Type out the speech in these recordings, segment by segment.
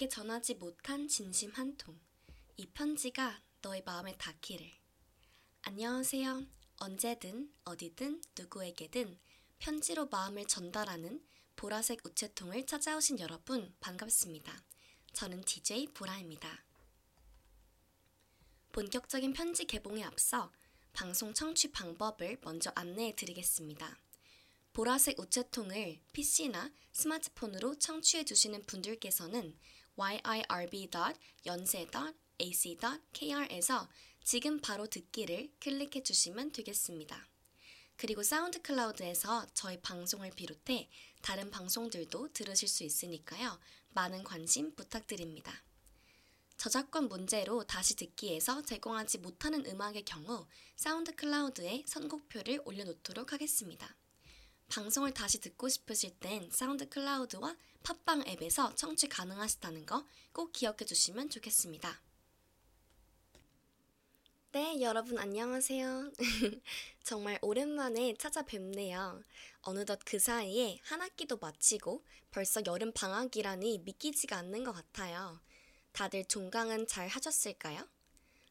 너에게 전하지 못한 진심 한 통. 이 편지가 너의 마음에 닿기를. 안녕하세요. 언제든 어디든 누구에게든 편지로 마음을 전달하는 보라색 우체통을 찾아오신 여러분 반갑습니다. 저는 DJ 보라입니다. 본격적인 편지 개봉에 앞서 방송 청취 방법을 먼저 안내해 드리겠습니다. 보라색 우체통을 PC나 스마트폰으로 청취해 주시는 분들께서는 yirb.yonsei.ac.kr에서 지금 바로 듣기를 클릭해 주시면 되겠습니다. 그리고 사운드 클라우드에서 저희 방송을 비롯해 다른 방송들도 들으실 수 있으니까요. 많은 관심 부탁드립니다. 저작권 문제로 다시 듣기에서 제공하지 못하는 음악의 경우 사운드 클라우드에 선곡표를 올려놓도록 하겠습니다. 방송을 다시 듣고 싶으실 땐 사운드 클라우드와 팟빵 앱에서 청취 가능하시다는 거 꼭 기억해 주시면 좋겠습니다. 네, 여러분 안녕하세요. 정말 오랜만에 찾아뵙네요. 어느덧 그 사이에 한 학기도 마치고 벌써 여름 방학이라니 믿기지가 않는 것 같아요. 다들 종강은 잘 하셨을까요?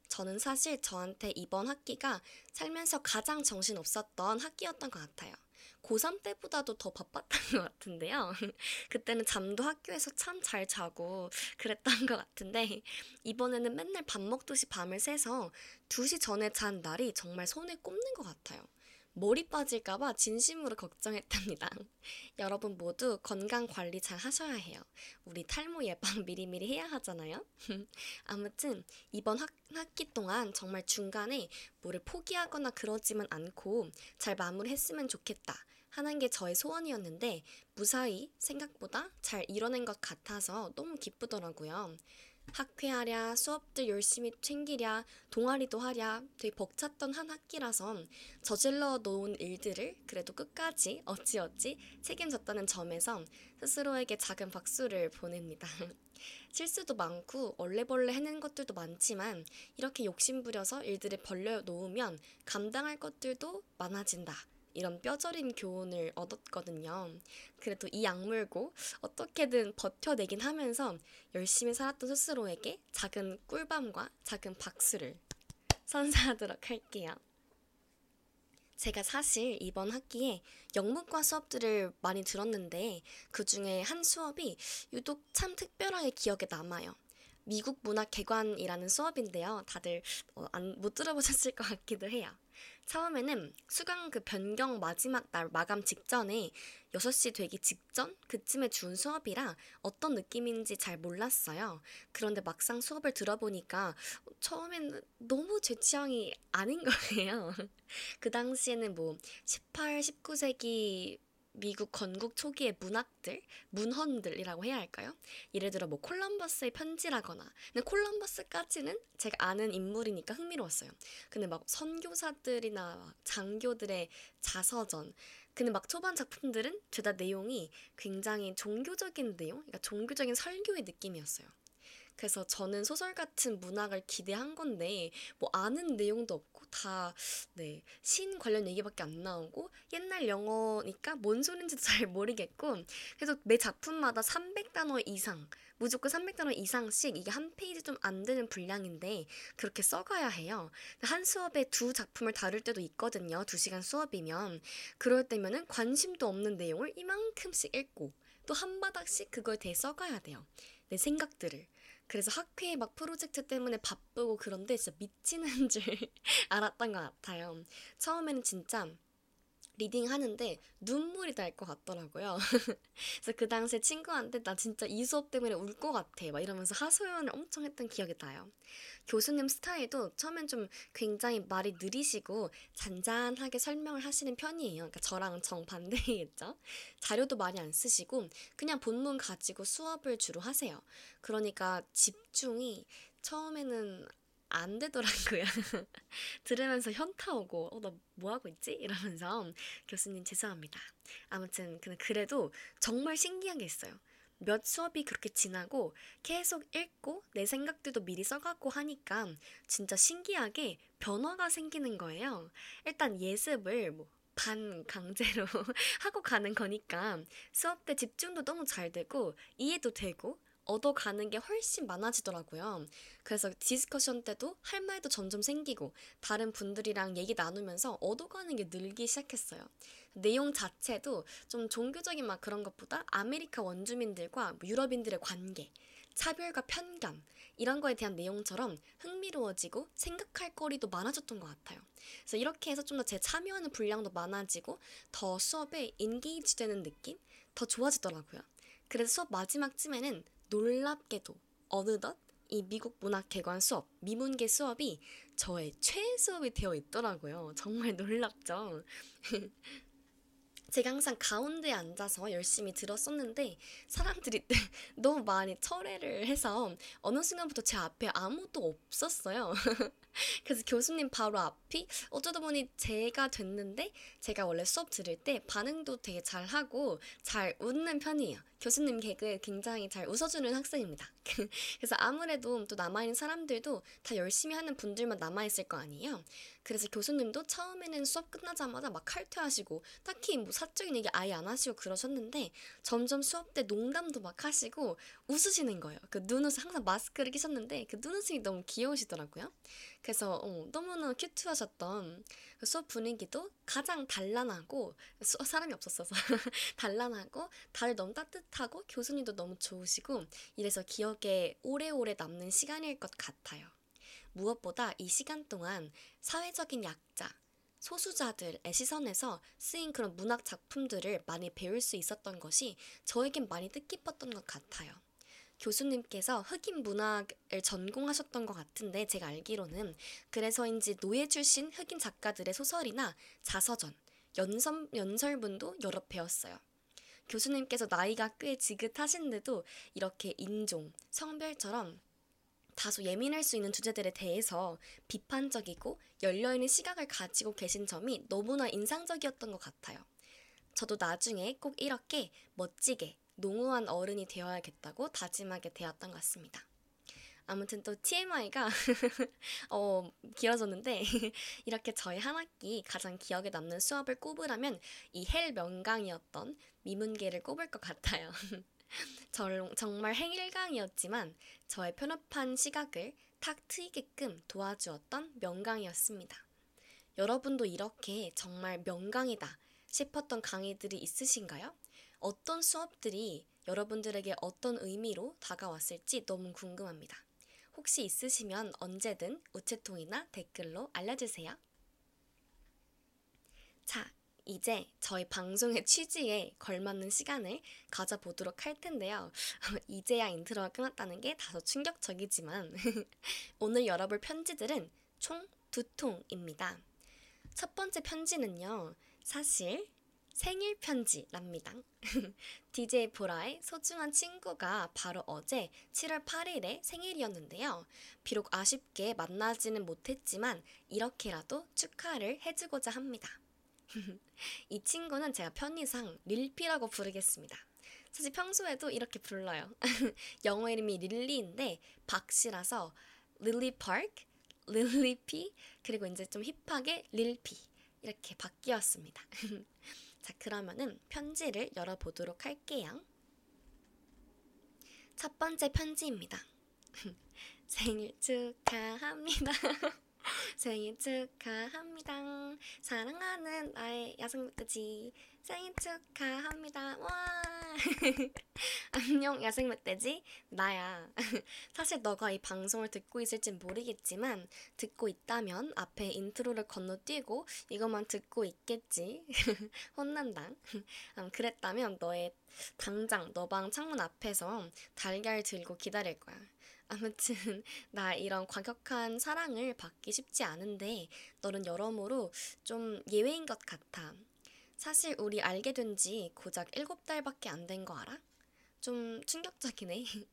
저는 사실 저한테 이번 학기가 살면서 가장 정신 없었던 학기였던 것 같아요. 고3 때보다도 더 바빴던 것 같은데요. 그때는 잠도 학교에서 참 잘 자고 그랬던 것 같은데, 이번에는 맨날 밥 먹듯이 밤을 새서 2시 전에 잔 날이 정말 손에 꼽는 것 같아요. 머리 빠질까봐 진심으로 걱정했답니다. 여러분 모두 건강 관리 잘 하셔야 해요. 우리 탈모 예방 미리미리 해야 하잖아요. 아무튼 이번 학, 학기 동안 정말 중간에 뭐를 포기하거나 그러지만 않고 잘 마무리했으면 좋겠다. 하는 게 저의 소원이었는데 무사히 생각보다 잘 이뤄낸 것 같아서 너무 기쁘더라고요. 학회하랴, 수업들 열심히 챙기랴, 동아리도 하랴 되게 벅찼던 한 학기라서 저질러 놓은 일들을 그래도 끝까지 어찌어찌 책임졌다는 점에서 스스로에게 작은 박수를 보냅니다. 실수도 많고 얼레벌레 해낸 것들도 많지만 이렇게 욕심부려서 일들을 벌려 놓으면 감당할 것들도 많아진다. 이런 뼈저린 교훈을 얻었거든요. 그래도 이 악물고 어떻게든 버텨내긴 하면서 열심히 살았던 스스로에게 작은 꿀밤과 작은 박수를 선사하도록 할게요. 제가 사실 이번 학기에 영문과 수업들을 많이 들었는데 그 중에 한 수업이 유독 참 특별하게 기억에 남아요. 미국 문학 개관이라는 수업인데요. 다들 어, 안, 못 들어보셨을 것 같기도 해요. 처음에는 수강 그 변경 마지막 날 마감 직전에 6시 되기 직전 그쯤에 준 수업이라 어떤 느낌인지 잘 몰랐어요. 그런데 막상 수업을 들어보니까 처음에는 너무 제 취향이 아닌 거예요. 그 당시에는 뭐 18, 19세기 미국 건국 초기의 문학들, 문헌들이라고 해야 할까요? 예를 들어 뭐 콜럼버스의 편지라거나. 근데 콜럼버스까지는 제가 아는 인물이니까 흥미로웠어요. 근데 막 선교사들이나 장교들의 자서전. 근데 막 초반 작품들은 죄다 내용이 굉장히 종교적인 내용, 그러니까 종교적인 설교의 느낌이었어요. 그래서 저는 소설 같은 문학을 기대한 건데 뭐 아는 내용도 없고 다 네, 신 관련 얘기밖에 안 나오고 옛날 영어니까 뭔 소린지도 잘 모르겠고 그래서 매 작품마다 300단어 이상 무조건 300단어 이상씩 이게 한 페이지 좀 안 되는 분량인데 그렇게 써가야 해요. 한 수업에 두 작품을 다룰 때도 있거든요. 두 시간 수업이면 그럴 때면은 관심도 없는 내용을 이만큼씩 읽고 또 한 바닥씩 그걸 대 써가야 돼요. 내 생각들을. 그래서 학회 막 프로젝트 때문에 바쁘고 그런데 진짜 미치는 줄 알았던 것 같아요. 처음에는 진짜 reading 하는데 눈물이 날 것 같더라고요. 그래서 그 당시에 친구한테 나 진짜 이 수업 때문에 울 것 같아. 막 이러면서 하소연을 엄청 했던 기억이 나요. 교수님 스타일도 처음엔 좀 굉장히 말이 느리시고 잔잔하게 설명을 하시는 편이에요. 그러니까 저랑 정반대겠죠. 자료도 많이 안 쓰시고 그냥 본문 가지고 수업을 주로 하세요. 그러니까 집중이 처음에는 안 되더라고요. 들으면서 현타 오고, 어, 나 뭐 하고 있지? 이러면서 교수님 죄송합니다. 아무튼, 그래도 정말 신기한 게 있어요. 몇 수업이 그렇게 지나고 계속 읽고 내 생각들도 미리 써가고 하니까 진짜 신기하게 변화가 생기는 거예요. 일단 예습을 뭐 반 강제로 하고 가는 거니까 수업 때 집중도 너무 잘 되고 이해도 되고 얻어가는 게 훨씬 많아지더라고요. 그래서 discussion 때도 할 말도 점점 생기고 다른 분들이랑 얘기 나누면서 얻어가는 게 늘기 시작했어요. 내용 자체도 좀 종교적인 막 그런 것보다 아메리카 원주민들과 뭐 유럽인들의 관계, 차별과 편견 이런 거에 대한 내용처럼 흥미로워지고 생각할 거리도 많아졌던 것 같아요. 그래서 이렇게 해서 좀 더 제 참여하는 분량도 많아지고 더 수업에 engage 되는 느낌? 더 좋아지더라고요. 그래서 수업 마지막쯤에는 놀랍게도 어느덧 이 미국 문학 개관 수업, 미문계 수업이 저의 최애 수업이 되어 있더라고요. 정말 놀랍죠? 제가 항상 가운데에 앉아서 열심히 들었었는데 사람들이 너무 많이 철회를 해서 어느 순간부터 제 앞에 아무도 없었어요. 그래서 교수님 바로 앞이 어쩌다 보니 제가 됐는데 제가 원래 수업 들을 때 반응도 되게 잘하고 잘 웃는 편이에요. 교수님 개그에 굉장히 잘 웃어주는 학생입니다. 그래서 아무래도 또 남아있는 사람들도 다 열심히 하는 분들만 남아있을 거 아니에요. 그래서 교수님도 처음에는 수업 끝나자마자 막 칼퇴하시고 딱히 뭐 사적인 얘기 아예 안 하시고 그러셨는데 점점 수업 때 농담도 막 하시고 웃으시는 거예요. 그 눈웃음 항상 마스크를 끼셨는데 그 눈웃음이 너무 귀여우시더라고요. 그래서 어, 너무나 큐트하셨던 그 수업 분위기도 가장 단란하고 수, 사람이 없었어서 단란하고 다들 너무 따뜻하고 교수님도 너무 좋으시고 이래서 기억에 오래오래 남는 시간일 것 같아요. 무엇보다 이 시간 동안 사회적인 약자, 소수자들의 시선에서 쓰인 그런 문학 작품들을 많이 배울 수 있었던 것이 저에겐 많이 뜻깊었던 것 같아요. 교수님께서 흑인 문학을 전공하셨던 것 같은데 제가 알기로는 그래서인지 노예 출신 흑인 작가들의 소설이나 자서전, 연설, 연설문도 여러 배웠어요. 교수님께서 나이가 꽤 지긋하신데도 이렇게 인종, 성별처럼 다소 예민할 수 있는 주제들에 대해서 비판적이고 열려있는 시각을 가지고 계신 점이 너무나 인상적이었던 것 같아요. 저도 나중에 꼭 이렇게 멋지게 농후한 어른이 되어야겠다고 다짐하게 되었던 것 같습니다. 아무튼 또 TMI가 어, 길어졌는데 이렇게 저희 한 학기 가장 기억에 남는 수업을 꼽으라면 이 헬 명강이었던 미문계를 꼽을 것 같아요. 정말 행일강이었지만 저의 편협한 시각을 탁 트이게끔 도와주었던 명강이었습니다. 여러분도 이렇게 정말 명강이다 싶었던 강의들이 있으신가요? 어떤 수업들이 여러분들에게 어떤 의미로 다가왔을지 너무 궁금합니다. 혹시 있으시면 언제든 우체통이나 댓글로 알려주세요. 자, 이제 저희 방송의 취지에 걸맞는 시간을 가져보도록 할 텐데요. 이제야 인트로가 끝났다는 게 다소 충격적이지만 오늘 열어볼 편지들은 총 두 통입니다. 첫 번째 편지는요. 사실 생일 편지랍니다. DJ 보라의 소중한 친구가 바로 어제 7월 8일에 생일이었는데요. 비록 아쉽게 만나지는 못했지만 이렇게라도 축하를 해주고자 합니다. 이 친구는 제가 편의상 릴피라고 부르겠습니다. 사실 평소에도 이렇게 불러요. 영어 이름이 릴리인데 박씨라서 릴리 파크, 릴리피 그리고 이제 좀 힙하게 릴피 이렇게 바뀌었습니다. 자 그러면은 편지를 열어보도록 할게요. 첫 번째 편지입니다. 생일 축하합니다. 생일 축하합니다. 사랑하는 나의 야생멧돼지 생일 축하합니다. 와 안녕 야생멧돼지 나야. 사실 너가 이 방송을 듣고 있을진 모르겠지만 듣고 있다면 앞에 인트로를 건너뛰고 이것만 듣고 있겠지. 혼난다. 음, 그랬다면 너의 당장 너 방 창문 앞에서 달걀 들고 기다릴 거야. 아무튼 나 이런 과격한 사랑을 받기 쉽지 않은데 너는 여러모로 좀 예외인 것 같아. 사실 우리 알게 된 지 고작 7달밖에 안 된 거 알아? 좀 충격적이네.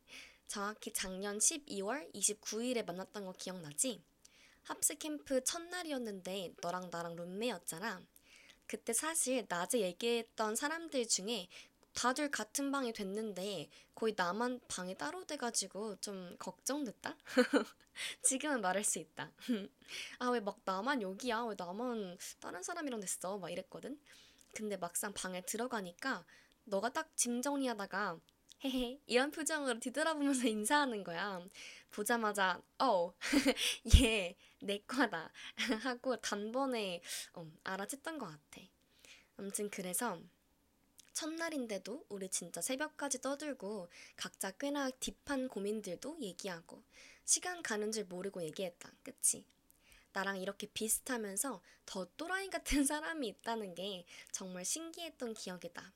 정확히 작년 12월 29일에 만났던 거 기억나지? 합스 캠프 첫날이었는데 너랑 나랑 룸메였잖아. 그때 사실 낮에 얘기했던 사람들 중에 다들 같은 방이 됐는데 거의 나만 방이 따로 돼가지고 좀 걱정됐다? 지금은 말할 수 있다. 아, 왜 막 나만 여기야? 왜 나만 다른 사람이랑 됐어? 막 이랬거든? 근데 막상 방에 들어가니까 너가 딱 짐 정리하다가 헤헤 이런 표정으로 뒤돌아보면서 인사하는 거야. 보자마자 어, 얘내 거다 하고 단번에 어, 알아챘던 것 같아. 아무튼 그래서 첫날인데도 우리 진짜 새벽까지 떠들고 각자 꽤나 딥한 고민들도 얘기하고 시간 가는 줄 모르고 얘기했다. 그치? 나랑 이렇게 비슷하면서 더 또라이 같은 사람이 있다는 게 정말 신기했던 기억이다.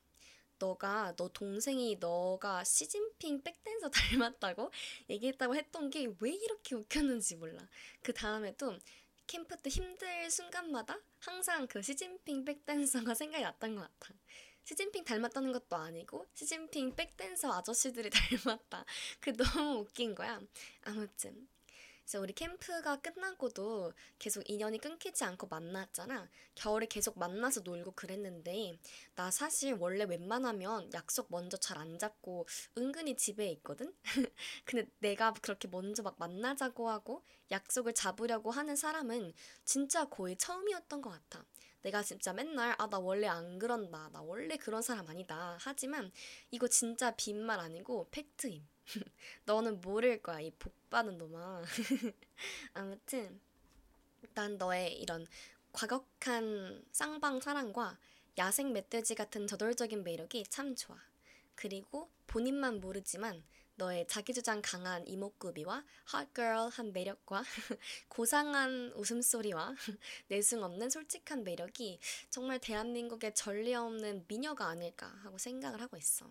너가 너 동생이 너가 시진핑 백댄서 닮았다고 얘기했다고 했던 게 왜 이렇게 웃겼는지 몰라. 그 다음에도 캠프 때 힘들 순간마다 항상 그 시진핑 백댄서가 생각이 났던 것 같아. 시진핑 닮았다는 것도 아니고 시진핑 백댄서 아저씨들이 닮았다. 그 너무 웃긴 거야. 아무튼 그래서 우리 캠프가 끝나고도 계속 인연이 끊기지 않고 만났잖아. 겨울에 계속 만나서 놀고 그랬는데 나 사실 원래 웬만하면 약속 먼저 잘 안 잡고 은근히 집에 있거든. 근데 내가 그렇게 먼저 막 만나자고 하고 약속을 잡으려고 하는 사람은 진짜 거의 처음이었던 것 같아. 내가 진짜 맨날 아 나 원래 안 그런다. 나 원래 그런 사람 아니다. 하지만 이거 진짜 빈말 아니고 팩트임. 너는 모를 거야, 이 복받은 놈아. 아무튼, 난 너의 이런 과격한 쌍방 사랑과 야생 멧돼지 같은 저돌적인 매력이 참 좋아. 그리고 본인만 모르지만 너의 자기주장 강한 이목구비와 핫걸한 매력과 고상한 웃음소리와 내숭 없는 솔직한 매력이 정말 대한민국의 전례 없는 미녀가 아닐까 하고 생각을 하고 있어.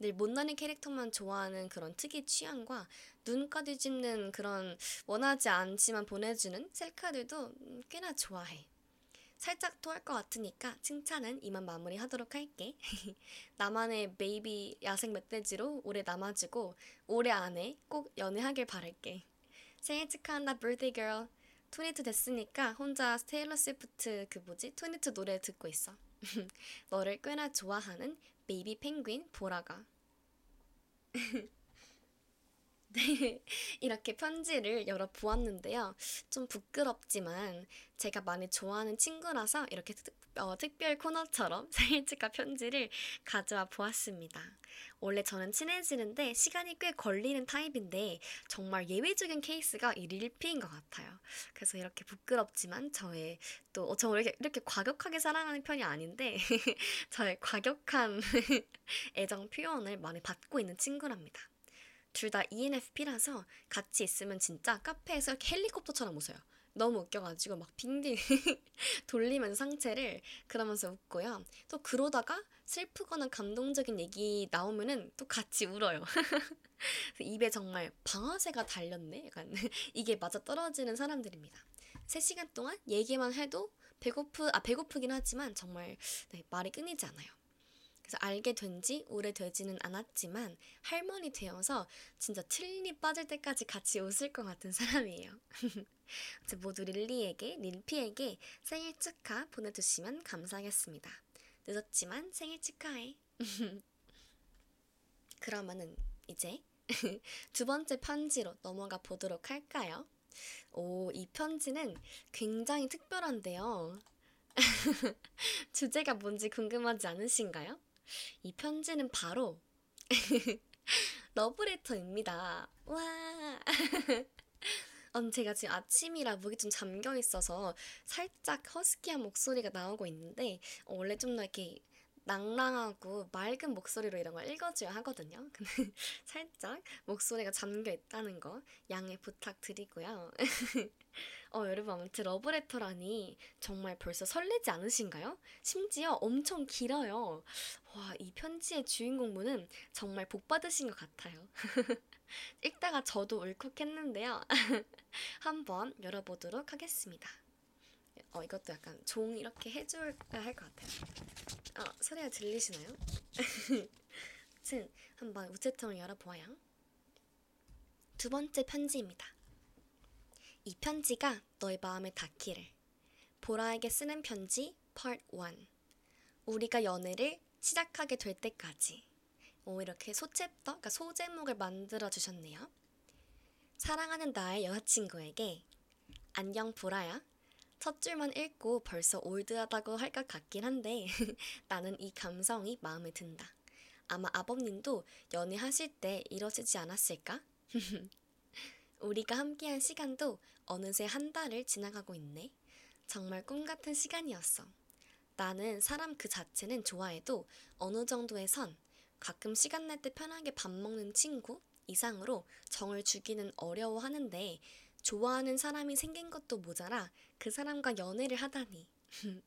늘 못난이 캐릭터만 좋아하는 그런 특이 취향과 눈까지 짚는 그런 원하지 않지만 보내주는 셀카들도 꽤나 좋아해. 살짝 토할 것 같으니까 칭찬은 이만 마무리하도록 할게. 나만의 베이비 야생 멧돼지로 오래 남아주고 올해 안에 꼭 연애하길 바랄게. 생일 축하한다, birthday girl. 22 됐으니까 혼자 테일러 스위프트 그 뭐지? 22 노래 듣고 있어. 너를 꽤나 좋아하는 baby 펭귄 보라가. 네, 이렇게 편지를 열어 보았는데요. 좀 부끄럽지만 제가 많이 좋아하는 친구라서 이렇게 특, 어, 특별 코너처럼 생일 축하 편지를 가져와 보았습니다. 원래 저는 친해지는데 시간이 꽤 걸리는 타입인데 정말 예외적인 케이스가 이 릴피인 것 같아요. 그래서 이렇게 부끄럽지만 저의 또, 어, 저 이렇게, 이렇게 과격하게 사랑하는 편이 아닌데 저의 과격한 애정 표현을 많이 받고 있는 친구랍니다. 둘 다 ENFP라서 같이 있으면 진짜 카페에서 헬리콥터처럼 웃어요. 너무 웃겨가지고 막 빙빙 돌리면서 상체를 그러면서 웃고요. 또 그러다가 슬프거나 감동적인 얘기 나오면은 또 같이 울어요. 입에 정말 방아쇠가 달렸네? 약간 이게 맞아 떨어지는 사람들입니다. 3시간 동안 얘기만 해도 배고프, 아, 배고프긴 하지만 정말 네, 말이 끊이지 않아요. 그래서 알게 된 지 오래되지는 않았지만 할머니 되어서 진짜 틀니 빠질 때까지 같이 웃을 것 같은 사람이에요. 모두 릴리에게, 릴피에게 생일 축하 보내주시면 감사하겠습니다. 늦었지만 생일 축하해. 그러면은 이제 두 번째 편지로 넘어가 보도록 할까요? 오, 이 편지는 굉장히 특별한데요. 주제가 뭔지 궁금하지 않으신가요? 이 편지는 바로 러브레터입니다. 와. 음, 제가 지금 아침이라 목이 좀 잠겨 있어서 살짝 허스키한 목소리가 나오고 있는데 어, 원래 좀더 이렇게 낭랑하고 맑은 목소리로 이런 걸 읽어줘야 하거든요. 근데 살짝 목소리가 잠겨 있다는 거 양해 부탁드리고요. 어, 여러분 아무튼 러브레터라니 정말 벌써 설레지 않으신가요? 심지어 엄청 길어요. 와, 이 편지의 주인공분은 정말 복 받으신 것 같아요. 읽다가 저도 울컥했는데요. 한번 열어보도록 하겠습니다. 어, 이것도 약간 종 이렇게 해줘야 할 것 같아요. 어, 소리가 들리시나요? 아무튼 한번 우체통을 열어보아요. 두 번째 편지입니다. 이 편지가 너의 마음에 닿기를. 보라에게 쓰는 편지 Part 1 우리가 연애를 시작하게 될 때까지. 오, 이렇게 소챕터, 그러니까 소제목을 만들어 주셨네요. 사랑하는 나의 여자친구에게 안녕 보라야. 첫 줄만 읽고 벌써 올드하다고 할 것 같긴 한데 나는 이 감성이 마음에 든다. 아마 아버님도 연애하실 때 이러시지 않았을까? 우리가 함께한 시간도 어느새 한 달을 지나가고 있네. 정말 꿈 같은 시간이었어. 나는 사람 그 자체는 좋아해도 어느 정도의 선, 가끔 시간 날 때 편하게 밥 먹는 친구 이상으로 정을 주기는 어려워하는데 좋아하는 사람이 생긴 것도 모자라 그 사람과 연애를 하다니.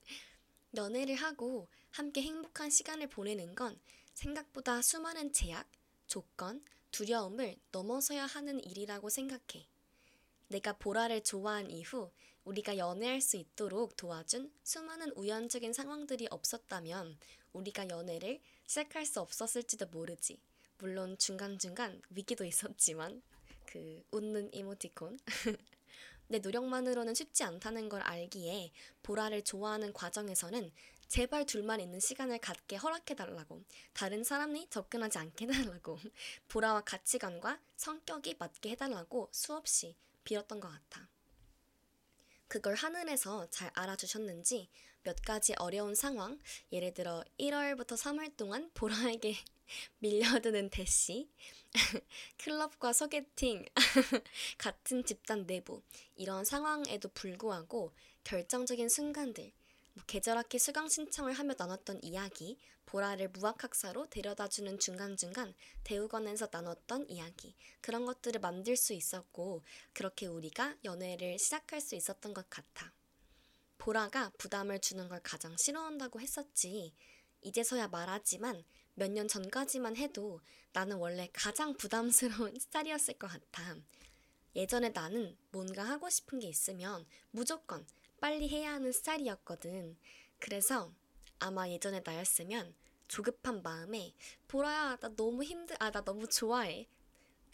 연애를 하고 함께 행복한 시간을 보내는 건 생각보다 수많은 제약, 조건, 두려움을 넘어서야 하는 일이라고 생각해. 내가 보라를 좋아한 이후 우리가 연애할 수 있도록 도와준 수많은 우연적인 상황들이 없었다면 우리가 연애를 시작할 수 없었을지도 모르지. 물론 중간중간 위기도 있었지만 그 웃는 이모티콘. 내 노력만으로는 쉽지 않다는 걸 알기에 보라를 좋아하는 과정에서는 제발 둘만 있는 시간을 갖게 허락해달라고 다른 사람이 접근하지 않게 해달라고 보라와 가치관과 성격이 맞게 해달라고 수없이 빌었던 것 같아. 그걸 하늘에서 잘 알아주셨는지 몇 가지 어려운 상황, 예를 들어 1월부터 3월 동안 보라에게 밀려드는 대시, 클럽과 소개팅, 같은 집단 내부, 이런 상황에도 불구하고 결정적인 순간들, 뭐 계절학기 수강 신청을 하며 나눴던 이야기, 보라를 무학학사로 데려다주는 중간중간 대우관에서 나눴던 이야기, 그런 것들을 만들 수 있었고, 그렇게 우리가 연애를 시작할 수 있었던 것 같아. 보라가 부담을 주는 걸 가장 싫어한다고 했었지. 이제서야 말하지만 몇 년 전까지만 해도 나는 원래 가장 부담스러운 스타일이었을 것 같아. 예전에 나는 뭔가 하고 싶은 게 있으면 무조건 빨리 해야 하는 스타일이었거든. 그래서 아마 예전에 나였으면 조급한 마음에 보라야 나 너무 힘들 아 나 너무 좋아해.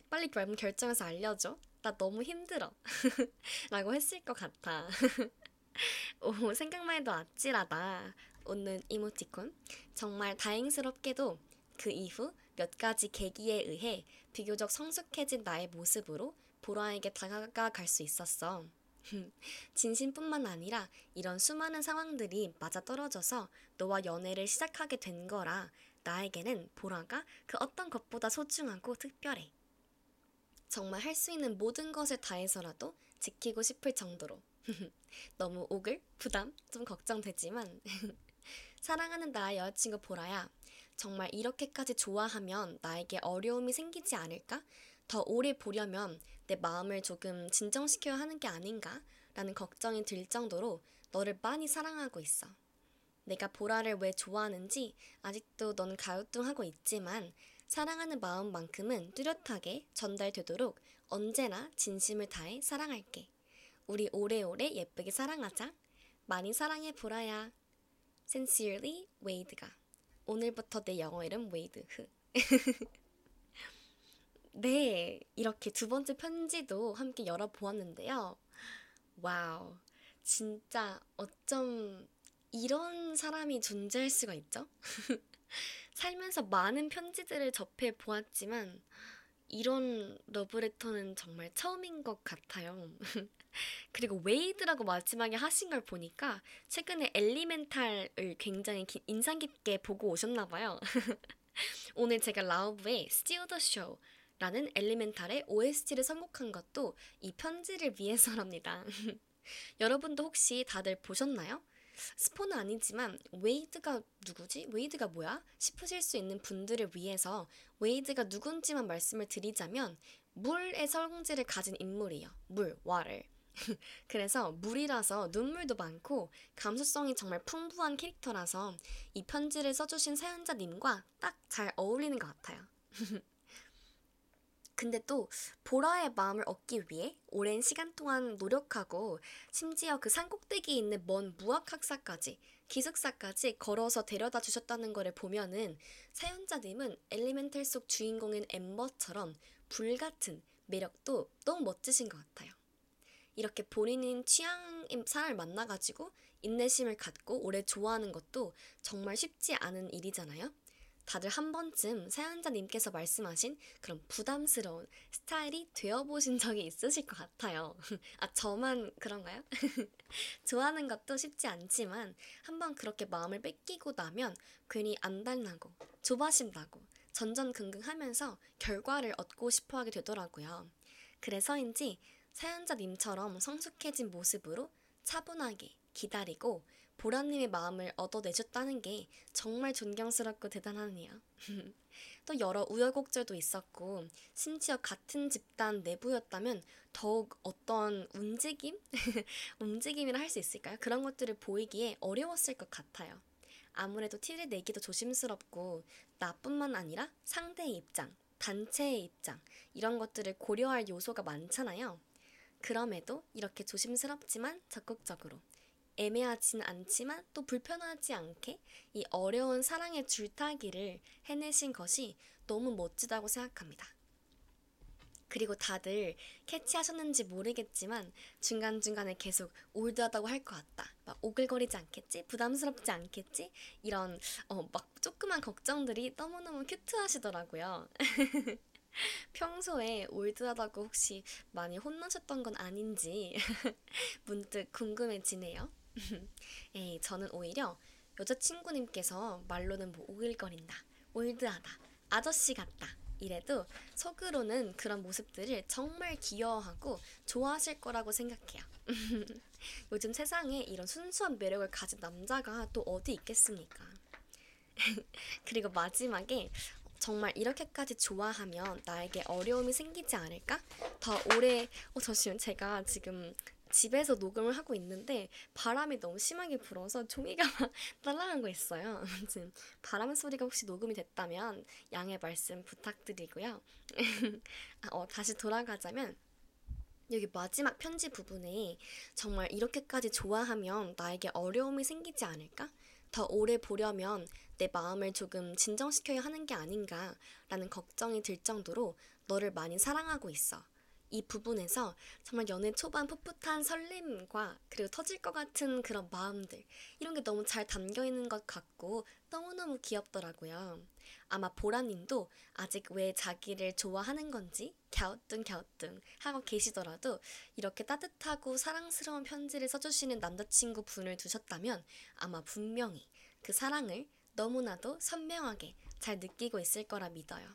빨리 결, 결정해서 알려줘. 나 너무 힘들어. 라고 했을 것 같아. 오 생각만 해도 아찔하다. 웃는 이모티콘. 정말 다행스럽게도 그 이후 몇 가지 계기에 의해 비교적 성숙해진 나의 모습으로 보라에게 다가갈 수 있었어. 진심뿐만 아니라 이런 수많은 상황들이 맞아떨어져서 너와 연애를 시작하게 된 거라 나에게는 보라가 그 어떤 것보다 소중하고 특별해. 정말 할 수 있는 모든 것을 다해서라도 지키고 싶을 정도로. 너무 오글? 부담? 좀 걱정되지만. 사랑하는 나의 여자친구 보라야. 정말 이렇게까지 좋아하면 나에게 어려움이 생기지 않을까? 더 오래 보려면 내 마음을 조금 진정시켜야 하는 게 아닌가? 라는 걱정이 들 정도로 너를 많이 사랑하고 있어. 내가 보라를 왜 좋아하는지 아직도 넌 가요뚱하고 있지만 사랑하는 마음만큼은 뚜렷하게 전달되도록 언제나 진심을 다해 사랑할게. 우리 오래오래 예쁘게 사랑하자. 많이 사랑해 보라야. Sincerely, 웨이드가. 오늘부터 내 영어 이름 웨이드. 흐. 네, 이렇게 두 번째 편지도 함께 열어보았는데요. wow, 진짜 어쩜 이런 사람이 존재할 수가 있죠? 살면서 많은 편지들을 접해 보았지만 이런 러브레터는 정말 처음인 것 같아요. 그리고 웨이드라고 마지막에 하신 걸 보니까 최근에 엘리멘탈을 굉장히 기, 인상 깊게 보고 오셨나 봐요. 오늘 제가 라우브의 the Show 라는 엘리멘탈의 OST를 선곡한 것도 이 편지를 위해서랍니다. 여러분도 혹시 다들 보셨나요? 스포는 아니지만 웨이드가 누구지? 웨이드가 뭐야? 싶으실 수 있는 분들을 위해서 웨이드가 누군지만 말씀을 드리자면 물의 성질을 가진 인물이에요. 물, water. 그래서 물이라서 눈물도 많고 감수성이 정말 풍부한 캐릭터라서 이 편지를 써주신 사연자님과 딱 잘 어울리는 것 같아요. 근데 또 보라의 마음을 얻기 위해 오랜 시간 동안 노력하고 심지어 그 산꼭대기에 있는 먼 무학학사까지 기숙사까지 걸어서 데려다 주셨다는 거를 보면은 사연자님은 엘리멘탈 속 주인공인 엠버처럼 불같은 매력도 너무 멋지신 것 같아요. 이렇게 본인인 취향의 사람을 만나가지고 인내심을 갖고 오래 좋아하는 것도 정말 쉽지 않은 일이잖아요. 다들 한 번쯤 사연자님께서 말씀하신 그런 부담스러운 스타일이 되어보신 적이 있으실 것 같아요. 아, 저만 그런가요? 좋아하는 것도 쉽지 않지만 한번 그렇게 마음을 뺏기고 나면 괜히 안달나고 조바심 나고 전전긍긍 하면서 결과를 얻고 싶어 하게 되더라고요. 그래서인지 사연자님처럼 성숙해진 모습으로 차분하게 기다리고 보라님의 마음을 얻어내셨다는 게 정말 존경스럽고 대단하네요. 또 여러 우여곡절도 있었고 심지어 같은 집단 내부였다면 더욱 어떤 움직임? 움직임이라 할 수 있을까요? 그런 것들을 보이기에 어려웠을 것 같아요. 아무래도 티를 내기도 조심스럽고 나뿐만 아니라 상대의 입장, 단체의 입장 이런 것들을 고려할 요소가 많잖아요. 그럼에도 이렇게 조심스럽지만 적극적으로 애매하진 않지만 또 불편하지 않게 이 어려운 사랑의 줄타기를 해내신 것이 너무 멋지다고 생각합니다. 그리고 다들 캐치하셨는지 모르겠지만 중간중간에 계속 올드하다고 할 것 같다. 막 오글거리지 않겠지? 부담스럽지 않겠지? 이런 어, 막 조그만 걱정들이 너무너무 큐트하시더라고요. 평소에 올드하다고 혹시 많이 혼나셨던 건 아닌지 문득 궁금해지네요. 에이, 저는 오히려 여자친구님께서 말로는 뭐 오글거린다, 올드하다, 아저씨 같다 이래도 속으로는 그런 모습들을 정말 귀여워하고 좋아하실 거라고 생각해요. 요즘 세상에 이런 순수한 매력을 가진 남자가 또 어디 있겠습니까? 그리고 마지막에 정말 이렇게까지 좋아하면 나에게 어려움이 생기지 않을까? 더 오래, 어, 잠시만, 제가 지금 집에서 녹음을 하고 있는데 바람이 너무 심하게 불어서 종이가 막 날아간 거 있어요. 아무튼 바람 소리가 혹시 녹음이 됐다면 양해 말씀 부탁드리고요. 아, 어, 다시 돌아가자면 여기 마지막 편지 부분에 정말 이렇게까지 좋아하면 나에게 어려움이 생기지 않을까? 더 오래 보려면 내 마음을 조금 진정시켜야 하는 게 아닌가라는 걱정이 들 정도로 너를 많이 사랑하고 있어. 이 부분에서 정말 연애 초반 풋풋한 설렘과 그리고 터질 것 같은 그런 마음들 이런 게 너무 잘 담겨 있는 것 같고 너무너무 귀엽더라고요. 아마 보라님도 아직 왜 자기를 좋아하는 건지 갸우뚱갸우뚱 하고 계시더라도 이렇게 따뜻하고 사랑스러운 편지를 써주시는 남자친구 분을 두셨다면 아마 분명히 그 사랑을 너무나도 선명하게 잘 느끼고 있을 거라 믿어요.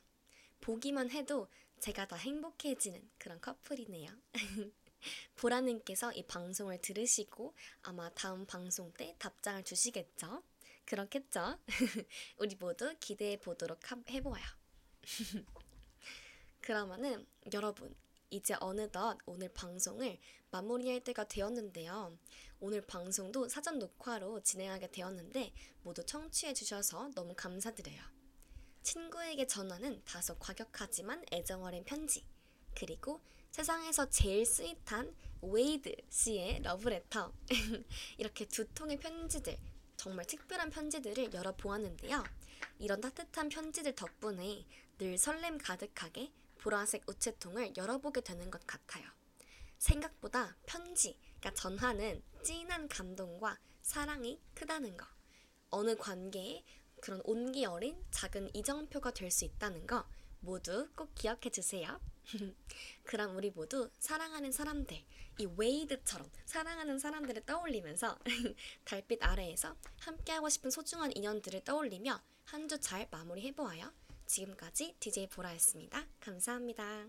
보기만 해도 제가 다 행복해지는 그런 커플이네요. 보라님께서 이 방송을 들으시고 아마 다음 방송 때 답장을 주시겠죠? 그렇겠죠? 우리 모두 기대해 보도록 해보아요. 그러면은 여러분 이제 어느덧 오늘 방송을 마무리할 때가 되었는데요. 오늘 방송도 사전 녹화로 진행하게 되었는데 모두 청취해 주셔서 너무 감사드려요. 친구에게 전하는 다소 과격하지만 애정 어린 편지. 그리고 세상에서 제일 sweet한 웨이드 씨의 러브레터. 이렇게 두 통의 편지들, 정말 특별한 편지들을 열어보았는데요. 이런 따뜻한 편지들 덕분에 늘 설렘 가득하게 보라색 우체통을 열어보게 되는 것 같아요. 생각보다 편지가 전하는 진한 감동과 사랑이 크다는 거. 어느 관계에 그런 온기 어린 작은 이정표가 될 수 있다는 거 모두 꼭 기억해 주세요. 그럼 우리 모두 사랑하는 사람들, 이 웨이드처럼 사랑하는 사람들을 떠올리면서 달빛 아래에서 함께하고 싶은 소중한 인연들을 떠올리며 한 주 잘 마무리해 보아요. 지금까지 DJ 보라였습니다. 감사합니다.